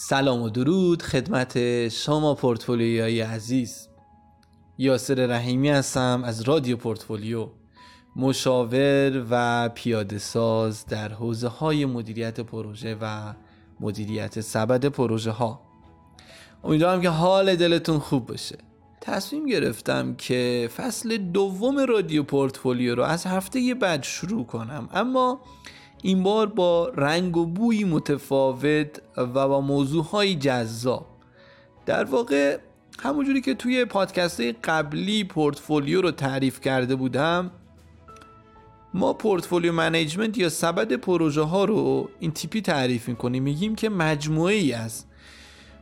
سلام و درود خدمت شما پورتفولیوی عزیز. یاسر رحیمی هستم از رادیو پورتفولیو. مشاور و پیاده ساز در حوزه های مدیریت پروژه و مدیریت سبد پروژه ها امیدوارم که حال دلتون خوب باشه. تصمیم گرفتم که فصل دوم رادیو پورتفولیو رو از هفته بعد شروع کنم. اما این بار با رنگ و بوی متفاوت و با موضوع جذاب. در واقع همونجوری که توی پادکست قبلی پورتفولیو رو تعریف کرده بودم ما portfolio management یا سبد پروژه ها رو این تیپی تعریف می‌کنیم. میگیم که مجموعه ای از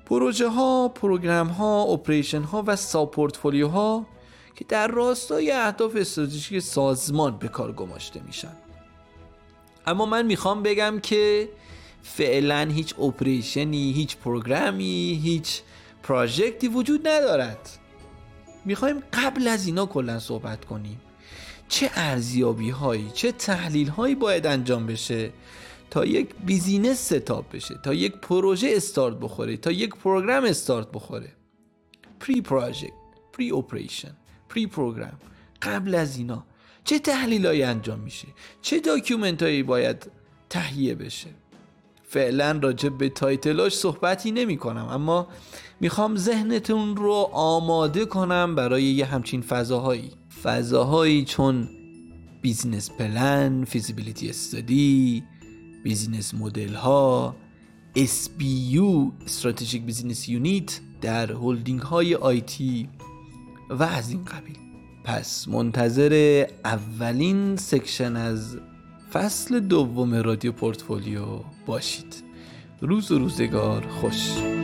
پروژه ها، program ها، operation ها و sub portfolio ها که در راستای اهداف استراتژیک سازمان به کار گماشته میشن. اما من می‌خوام بگم که فعلا هیچ operation ی هیچ program ی هیچ project ی وجود ندارد. می‌خوایم قبل از اینا کلا صحبت کنیم. چه ارزیابی هایی چه تحلیل هایی باید انجام بشه تا یک business setup بشه تا یک پروژه استارت بخوره تا یک program start بخوره. pre پروژه pre operation pre program. قبل از اینا چه تحلیلایی انجام میشه؟ چه document هایی باید تهیه بشه؟ فعلا راجع به title اش صحبتی نمی کنم اما می‌خوام ذهنتون رو آماده کنم برای یه همچین فضاهایی. فضاهایی چون business plan، feasibility study، business model ها SBU strategic business unit در هولدینگ های IT و از این قبیل. پس منتظر اولین section از فصل دوم رادیو پورتفولیو باشید. روز و روزگار خوش.